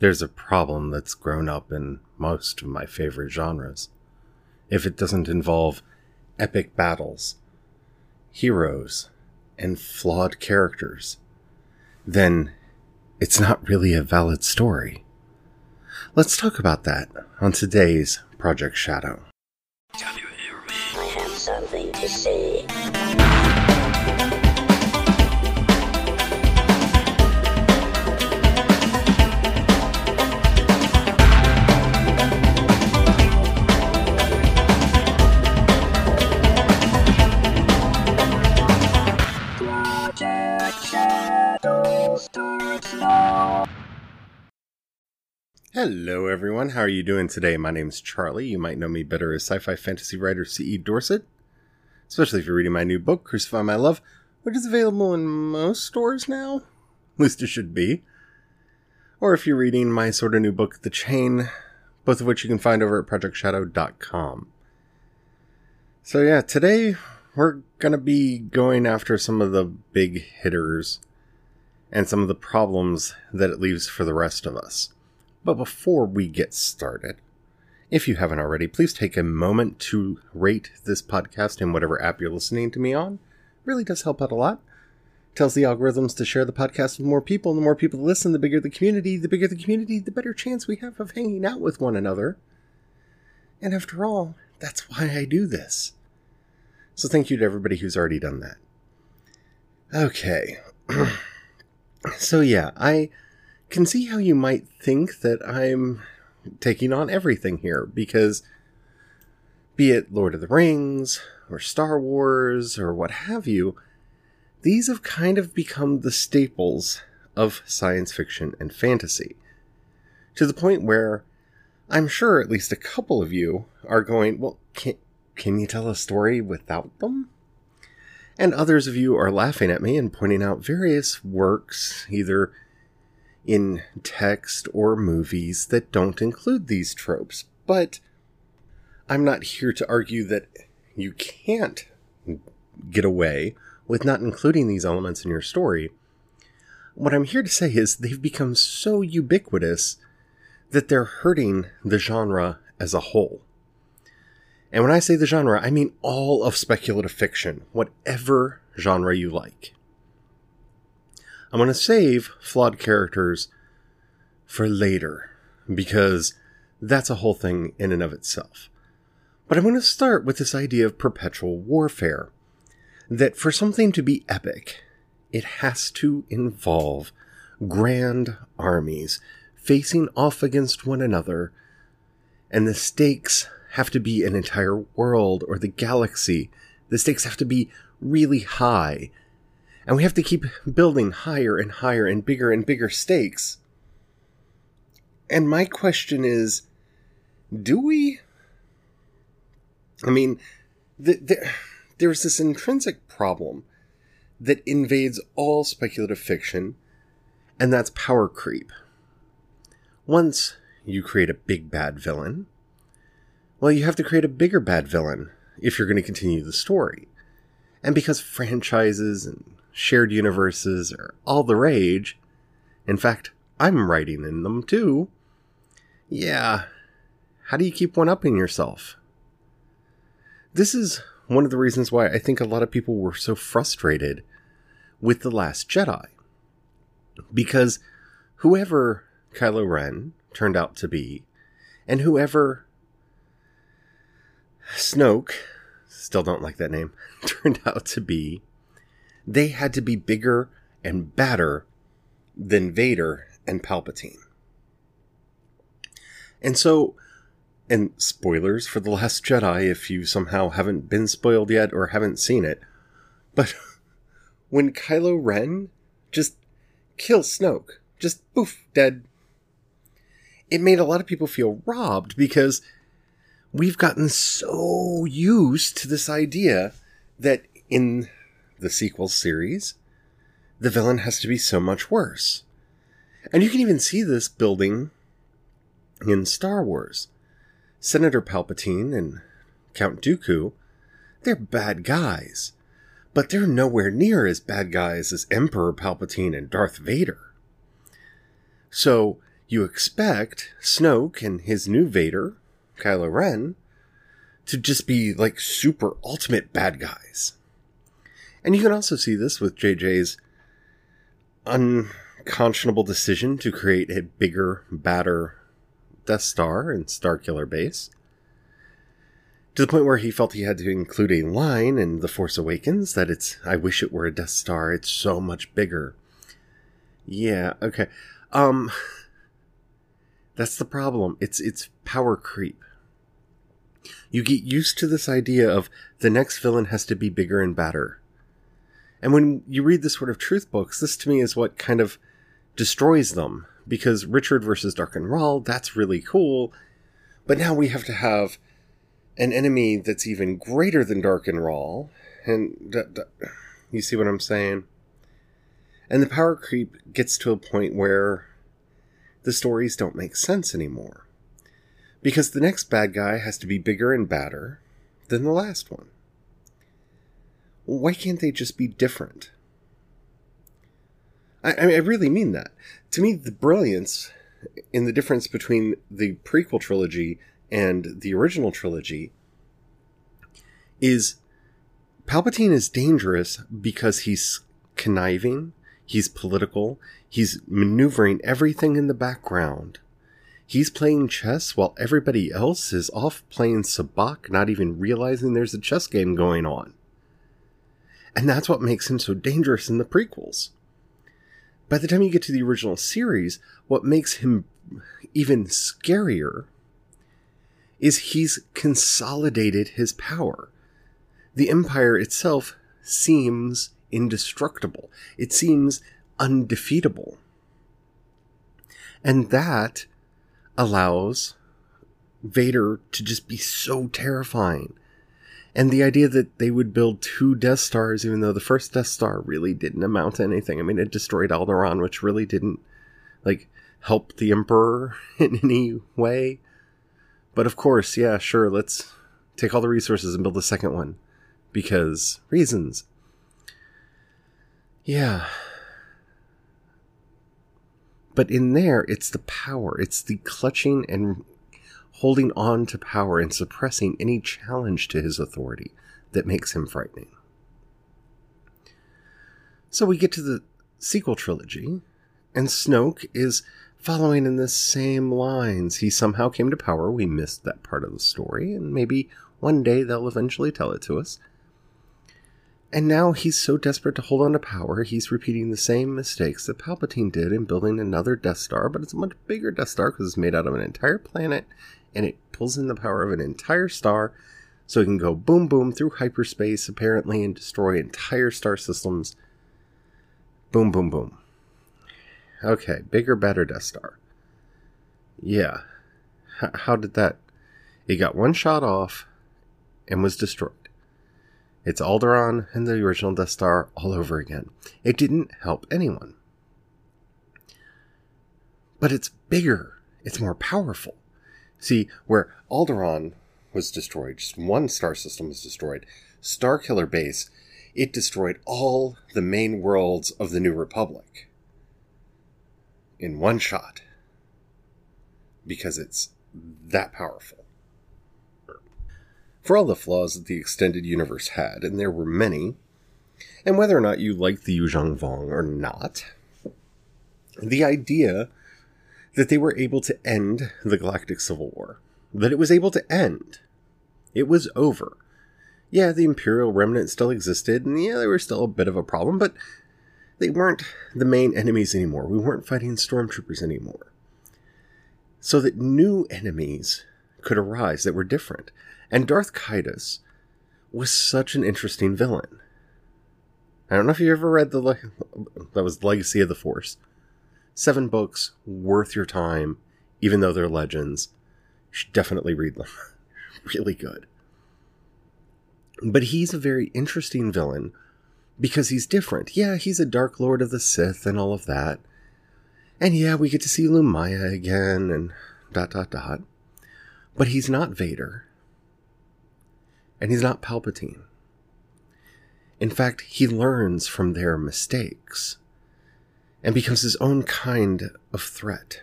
There's a problem that's grown up in most of my favorite genres. If it doesn't involve epic battles, heroes, and flawed characters, then it's not really a valid story. Let's talk about that on today's Project Shadow. Something to say. Hello, everyone. How are you doing today? My name's Charlie. You might know me better as sci fi fantasy writer C.E. Dorset, especially if you're reading my new book, Crucify My Love, which is available in most stores now. At least it should be. Or if you're reading my sort of new book, The Chain, both of which you can find over at projectshadow.com. So, yeah, today we're going to be going after some of the big hitters and some of the problems that it leaves for the rest of us. But before we get started, if you haven't already, please take a moment to rate this podcast in whatever app you're listening to me on. It really does help out a lot. Tells the algorithms to share the podcast with more people, and the more people listen, the bigger the community. The bigger the community, the better chance we have of hanging out with one another. And after all, that's why I do this. So thank you to everybody who's already done that. Okay. so yeah, I can see how you might think that I'm taking on everything here because be it Lord of the Rings or Star Wars or what have you, these have kind of become the staples of science fiction and fantasy. To the point where I'm sure at least a couple of you are going, well, can, can you tell a story without them? And others of you are laughing at me and pointing out various works, either in text or movies that don't include these tropes. But I'm not here to argue that you can't get away with not including these elements in your story. What I'm here to say is they've become so ubiquitous that they're hurting the genre as a whole. And when I say the genre, I mean all of speculative fiction, whatever genre you like. I'm going to save flawed characters for later because that's a whole thing in and of itself. But I'm going to start with this idea of perpetual warfare that for something to be epic, it has to involve grand armies facing off against one another, and the stakes have to be an entire world or the galaxy. The stakes have to be really high and we have to keep building higher and higher and bigger and bigger stakes. And my question is do we? I mean, the, the, there's this intrinsic problem that invades all speculative fiction, and that's power creep. Once you create a big bad villain, well, you have to create a bigger bad villain if you're going to continue the story. And because franchises and shared universes are all the rage. In fact, I'm writing in them too. Yeah, how do you keep one upping yourself? This is one of the reasons why I think a lot of people were so frustrated with The Last Jedi. Because whoever Kylo Ren turned out to be, and whoever Snoke, still don't like that name, turned out to be, they had to be bigger and badder than Vader and Palpatine. And so, and spoilers for The Last Jedi if you somehow haven't been spoiled yet or haven't seen it, but when Kylo Ren just kills Snoke, just poof, dead, it made a lot of people feel robbed because we've gotten so used to this idea that in the sequel series, the villain has to be so much worse. And you can even see this building in Star Wars. Senator Palpatine and Count Dooku, they're bad guys, but they're nowhere near as bad guys as Emperor Palpatine and Darth Vader. So you expect Snoke and his new Vader, Kylo Ren, to just be like super ultimate bad guys. And you can also see this with JJ's unconscionable decision to create a bigger, badder Death Star and Starkiller base. To the point where he felt he had to include a line in The Force Awakens that it's, I wish it were a Death Star, it's so much bigger. Yeah, okay. Um, that's the problem. It's, it's power creep. You get used to this idea of the next villain has to be bigger and badder. And when you read the Sword of Truth books, this to me is what kind of destroys them. Because Richard versus Darken Rahl, that's really cool. But now we have to have an enemy that's even greater than Darken Rahl. And d- d- you see what I'm saying? And the power creep gets to a point where the stories don't make sense anymore. Because the next bad guy has to be bigger and badder than the last one. Why can't they just be different? I, I, mean, I really mean that. To me, the brilliance in the difference between the prequel trilogy and the original trilogy is Palpatine is dangerous because he's conniving, he's political, he's maneuvering everything in the background. He's playing chess while everybody else is off playing sabacc, not even realizing there's a chess game going on. And that's what makes him so dangerous in the prequels. By the time you get to the original series, what makes him even scarier is he's consolidated his power. The Empire itself seems indestructible. It seems undefeatable. And that allows Vader to just be so terrifying and the idea that they would build two Death Stars, even though the first Death Star really didn't amount to anything. I mean, it destroyed Alderaan, which really didn't, like, help the Emperor in any way. But of course, yeah, sure, let's take all the resources and build a second one. Because reasons. Yeah. But in there, it's the power. It's the clutching and holding on to power and suppressing any challenge to his authority that makes him frightening. So we get to the sequel trilogy, and Snoke is following in the same lines. He somehow came to power. We missed that part of the story, and maybe one day they'll eventually tell it to us. And now he's so desperate to hold on to power, he's repeating the same mistakes that Palpatine did in building another Death Star, but it's a much bigger Death Star because it's made out of an entire planet and it pulls in the power of an entire star so it can go boom boom through hyperspace apparently and destroy entire star systems. Boom boom boom. Okay, bigger, better Death Star. Yeah. H- how did that? It got one shot off and was destroyed. It's Alderaan and the original Death Star all over again. It didn't help anyone. But it's bigger. It's more powerful. See, where Alderaan was destroyed, just one star system was destroyed, Starkiller Base, it destroyed all the main worlds of the New Republic in one shot because it's that powerful. For all the flaws that the extended universe had, and there were many, and whether or not you liked the Yuuzhan Vong or not, the idea that they were able to end the Galactic Civil War. That it was able to end. It was over. Yeah, the Imperial remnant still existed, and yeah, they were still a bit of a problem, but they weren't the main enemies anymore. We weren't fighting stormtroopers anymore. So that new enemies could arise that were different. And Darth Caedus was such an interesting villain. I don't know if you ever read the that was Legacy of the Force seven books worth your time, even though they're legends. You should definitely read them. really good. But he's a very interesting villain because he's different. Yeah, he's a Dark Lord of the Sith and all of that. And yeah, we get to see Lumiya again and dot dot dot. But he's not Vader. And he's not Palpatine. In fact, he learns from their mistakes and becomes his own kind of threat.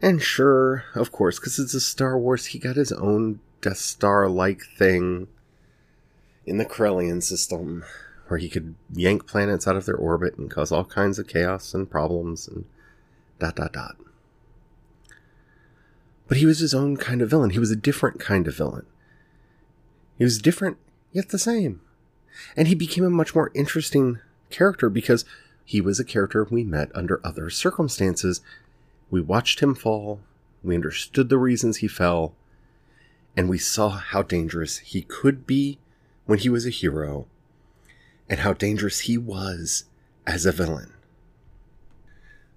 And sure, of course, because it's a Star Wars, he got his own Death Star like thing in the Corellian system where he could yank planets out of their orbit and cause all kinds of chaos and problems and dot dot dot. But he was his own kind of villain. He was a different kind of villain. He was different, yet the same. And he became a much more interesting character because he was a character we met under other circumstances. We watched him fall, we understood the reasons he fell, and we saw how dangerous he could be when he was a hero, and how dangerous he was as a villain.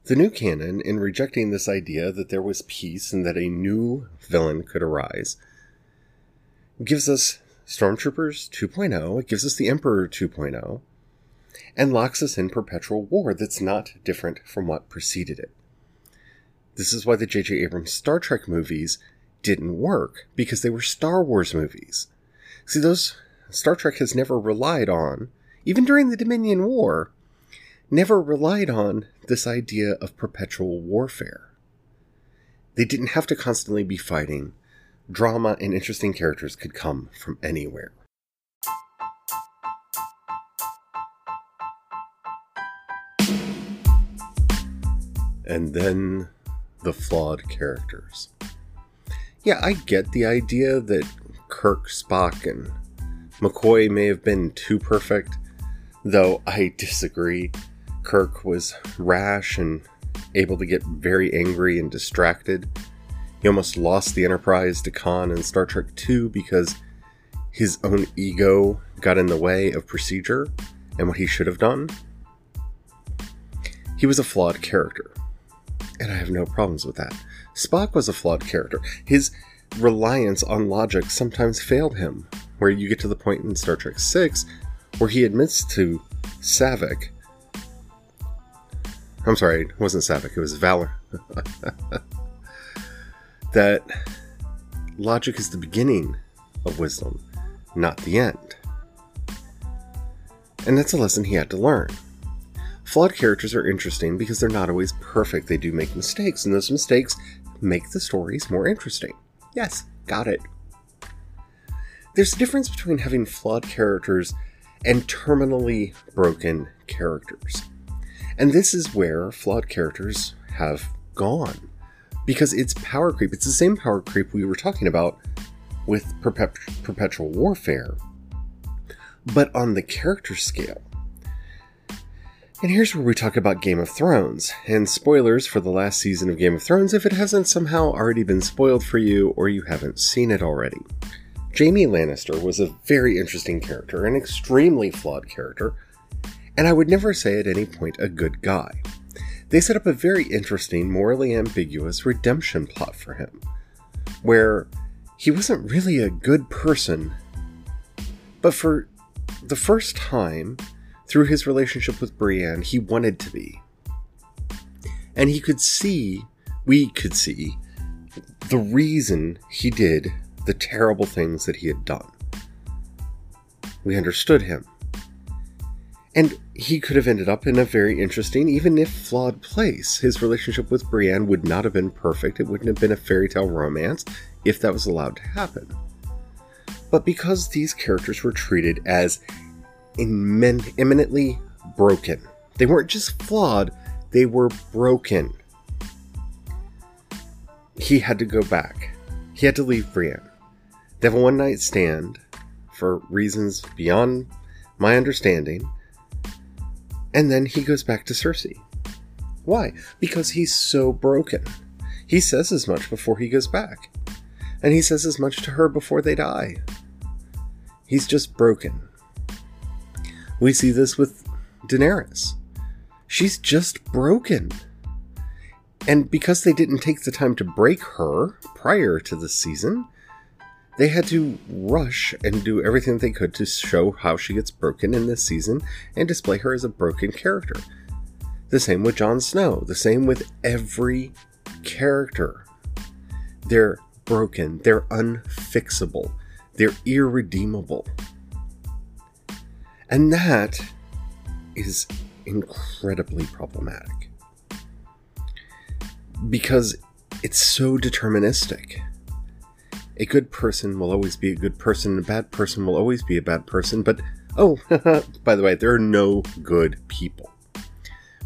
The new canon, in rejecting this idea that there was peace and that a new villain could arise, gives us Stormtroopers 2.0, it gives us the Emperor 2.0, and locks us in perpetual war that's not different from what preceded it. This is why the J.J. Abrams Star Trek movies didn't work, because they were Star Wars movies. See, those Star Trek has never relied on, even during the Dominion War, never relied on this idea of perpetual warfare. They didn't have to constantly be fighting. Drama and interesting characters could come from anywhere. And then the flawed characters. Yeah, I get the idea that Kirk, Spock, and McCoy may have been too perfect, though I disagree. Kirk was rash and able to get very angry and distracted. He almost lost the Enterprise to Khan in Star Trek II because his own ego got in the way of procedure and what he should have done. He was a flawed character, and I have no problems with that. Spock was a flawed character. His reliance on logic sometimes failed him, where you get to the point in Star Trek VI where he admits to Saavik I'm sorry, it wasn't Saavik, it was Valeris. that logic is the beginning of wisdom, not the end. And that's a lesson he had to learn. Flawed characters are interesting because they're not always perfect. They do make mistakes, and those mistakes make the stories more interesting. Yes, got it. There's a difference between having flawed characters and terminally broken characters. And this is where flawed characters have gone. Because it's power creep. It's the same power creep we were talking about with perpet- perpetual warfare, but on the character scale. And here's where we talk about Game of Thrones, and spoilers for the last season of Game of Thrones if it hasn't somehow already been spoiled for you or you haven't seen it already. Jaime Lannister was a very interesting character, an extremely flawed character, and I would never say at any point a good guy. They set up a very interesting, morally ambiguous redemption plot for him, where he wasn't really a good person, but for the first time, through his relationship with Brienne, he wanted to be. And he could see, we could see, the reason he did the terrible things that he had done. We understood him. And he could have ended up in a very interesting, even if flawed place. His relationship with Brienne would not have been perfect. It wouldn't have been a fairy tale romance if that was allowed to happen. But because these characters were treated as immen- eminently broken, they weren't just flawed, they were broken. He had to go back. He had to leave Brienne. They have a one night stand for reasons beyond my understanding and then he goes back to Cersei. Why? Because he's so broken. He says as much before he goes back. And he says as much to her before they die. He's just broken. We see this with Daenerys. She's just broken. And because they didn't take the time to break her prior to the season, they had to rush and do everything they could to show how she gets broken in this season and display her as a broken character. The same with Jon Snow, the same with every character. They're broken, they're unfixable, they're irredeemable. And that is incredibly problematic. Because it's so deterministic. A good person will always be a good person, a bad person will always be a bad person, but oh, by the way, there are no good people.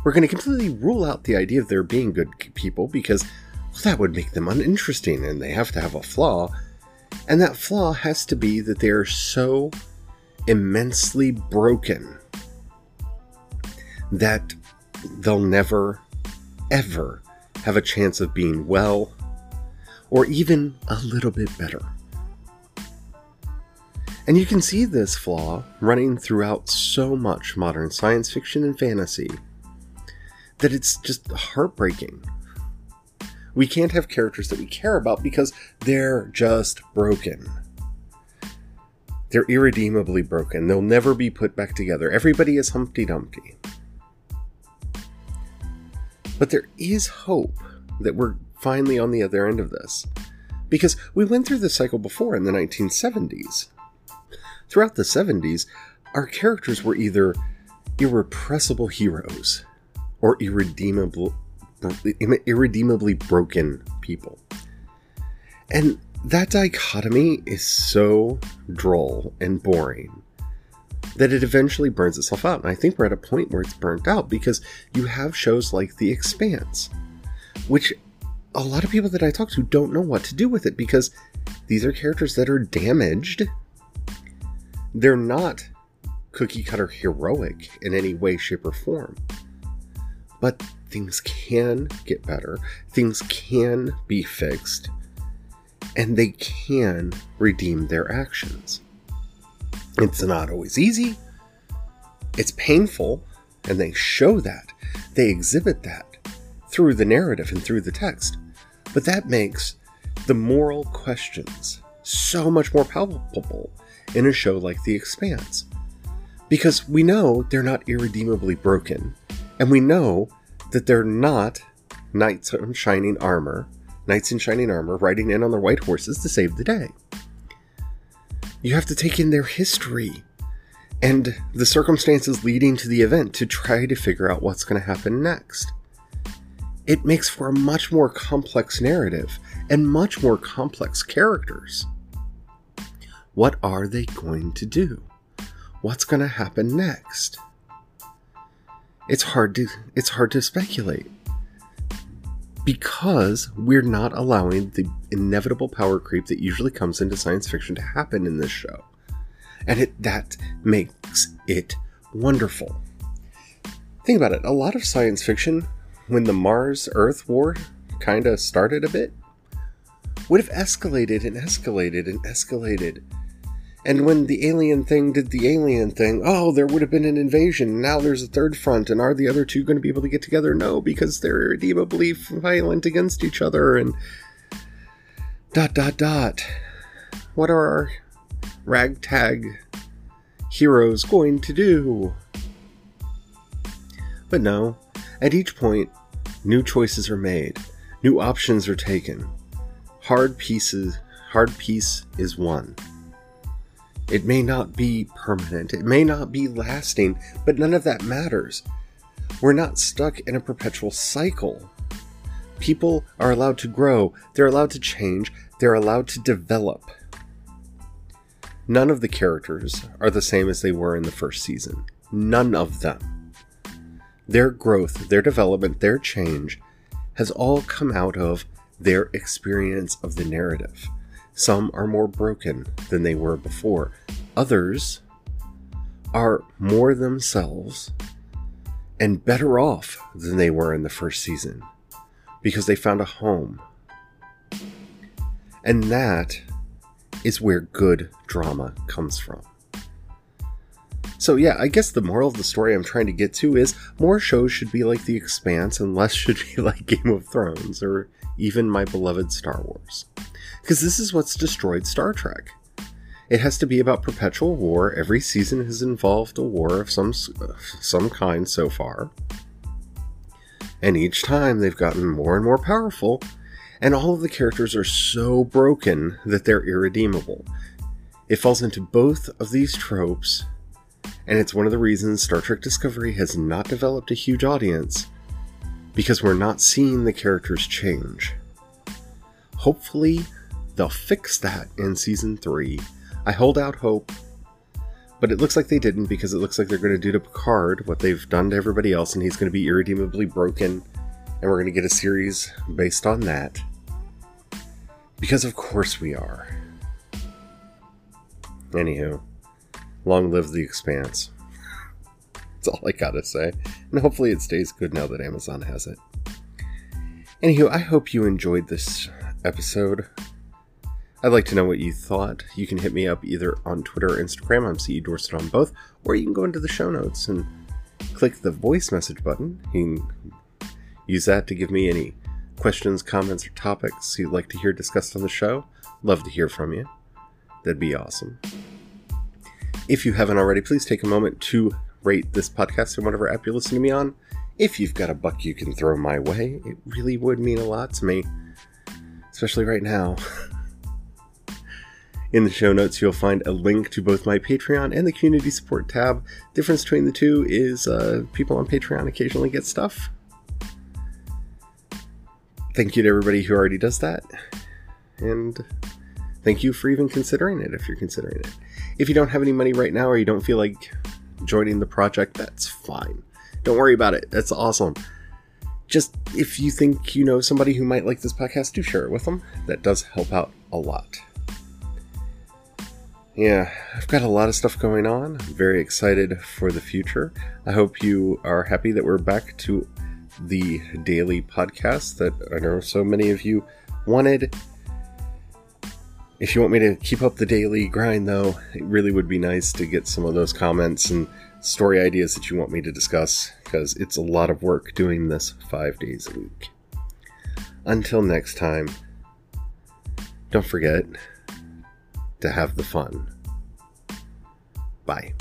We're going to completely rule out the idea of there being good people because well, that would make them uninteresting and they have to have a flaw. And that flaw has to be that they are so immensely broken that they'll never, ever have a chance of being well or even a little bit better. And you can see this flaw running throughout so much modern science fiction and fantasy that it's just heartbreaking. We can't have characters that we care about because they're just broken. They're irredeemably broken. They'll never be put back together. Everybody is Humpty Dumpty. But there is hope that we're finally on the other end of this. Because we went through this cycle before in the 1970s. Throughout the 70s, our characters were either irrepressible heroes or irredeemable, irredeemably broken people. And that dichotomy is so droll and boring that it eventually burns itself out. And I think we're at a point where it's burnt out because you have shows like The Expanse, which a lot of people that I talk to don't know what to do with it because these are characters that are damaged. They're not cookie cutter heroic in any way, shape, or form. But things can get better, things can be fixed, and they can redeem their actions. It's not always easy, it's painful, and they show that. They exhibit that through the narrative and through the text. But that makes the moral questions so much more palpable in a show like The Expanse. Because we know they're not irredeemably broken, and we know that they're not knights in shining armor, knights in shining armor riding in on their white horses to save the day. You have to take in their history and the circumstances leading to the event to try to figure out what's going to happen next it makes for a much more complex narrative and much more complex characters. What are they going to do? What's going to happen next? It's hard to it's hard to speculate because we're not allowing the inevitable power creep that usually comes into science fiction to happen in this show. And it that makes it wonderful. Think about it. A lot of science fiction when the Mars Earth war kind of started a bit, would have escalated and escalated and escalated. And when the alien thing did the alien thing, oh, there would have been an invasion. Now there's a third front, and are the other two going to be able to get together? No, because they're irredeemably violent against each other, and dot dot dot. What are our ragtag heroes going to do? But no, at each point, new choices are made, new options are taken. Hard pieces, hard piece is won. It may not be permanent, it may not be lasting, but none of that matters. We're not stuck in a perpetual cycle. People are allowed to grow, they're allowed to change, they're allowed to develop. None of the characters are the same as they were in the first season. None of them their growth, their development, their change has all come out of their experience of the narrative. Some are more broken than they were before, others are more themselves and better off than they were in the first season because they found a home. And that is where good drama comes from. So, yeah, I guess the moral of the story I'm trying to get to is more shows should be like The Expanse and less should be like Game of Thrones or even my beloved Star Wars. Because this is what's destroyed Star Trek. It has to be about perpetual war. Every season has involved a war of some some kind so far. And each time they've gotten more and more powerful, and all of the characters are so broken that they're irredeemable. It falls into both of these tropes and it's one of the reasons Star Trek Discovery has not developed a huge audience because we're not seeing the characters change. hopefully they'll fix that in season three. I hold out hope, but it looks like they didn't because it looks like they're going to do to Picard what they've done to everybody else, and he's going to be irredeemably broken, and we're going to get a series based on that. Because of course we are. Anywho, long live the expanse. That's all I gotta say. And hopefully it stays good now that Amazon has it. Anywho, I hope you enjoyed this episode. I'd like to know what you thought. You can hit me up either on Twitter or Instagram. I'm CE Dorset on both. Or you can go into the show notes and click the voice message button. You can use that to give me any questions, comments, or topics you'd like to hear discussed on the show. Love to hear from you. That'd be awesome. If you haven't already, please take a moment to rate this podcast in whatever app you're listening to me on. If you've got a buck you can throw my way, it really would mean a lot to me, especially right now. In the show notes, you'll find a link to both my Patreon and the community support tab. Difference between the two is uh, people on Patreon occasionally get stuff. Thank you to everybody who already does that. And thank you for even considering it if you're considering it. If you don't have any money right now or you don't feel like joining the project, that's fine. Don't worry about it. That's awesome. Just if you think you know somebody who might like this podcast, do share it with them. That does help out a lot. Yeah, I've got a lot of stuff going on. I'm very excited for the future. I hope you are happy that we're back to the daily podcast that I know so many of you wanted. If you want me to keep up the daily grind, though, it really would be nice to get some of those comments and story ideas that you want me to discuss because it's a lot of work doing this five days a week. Until next time, don't forget to have the fun. Bye.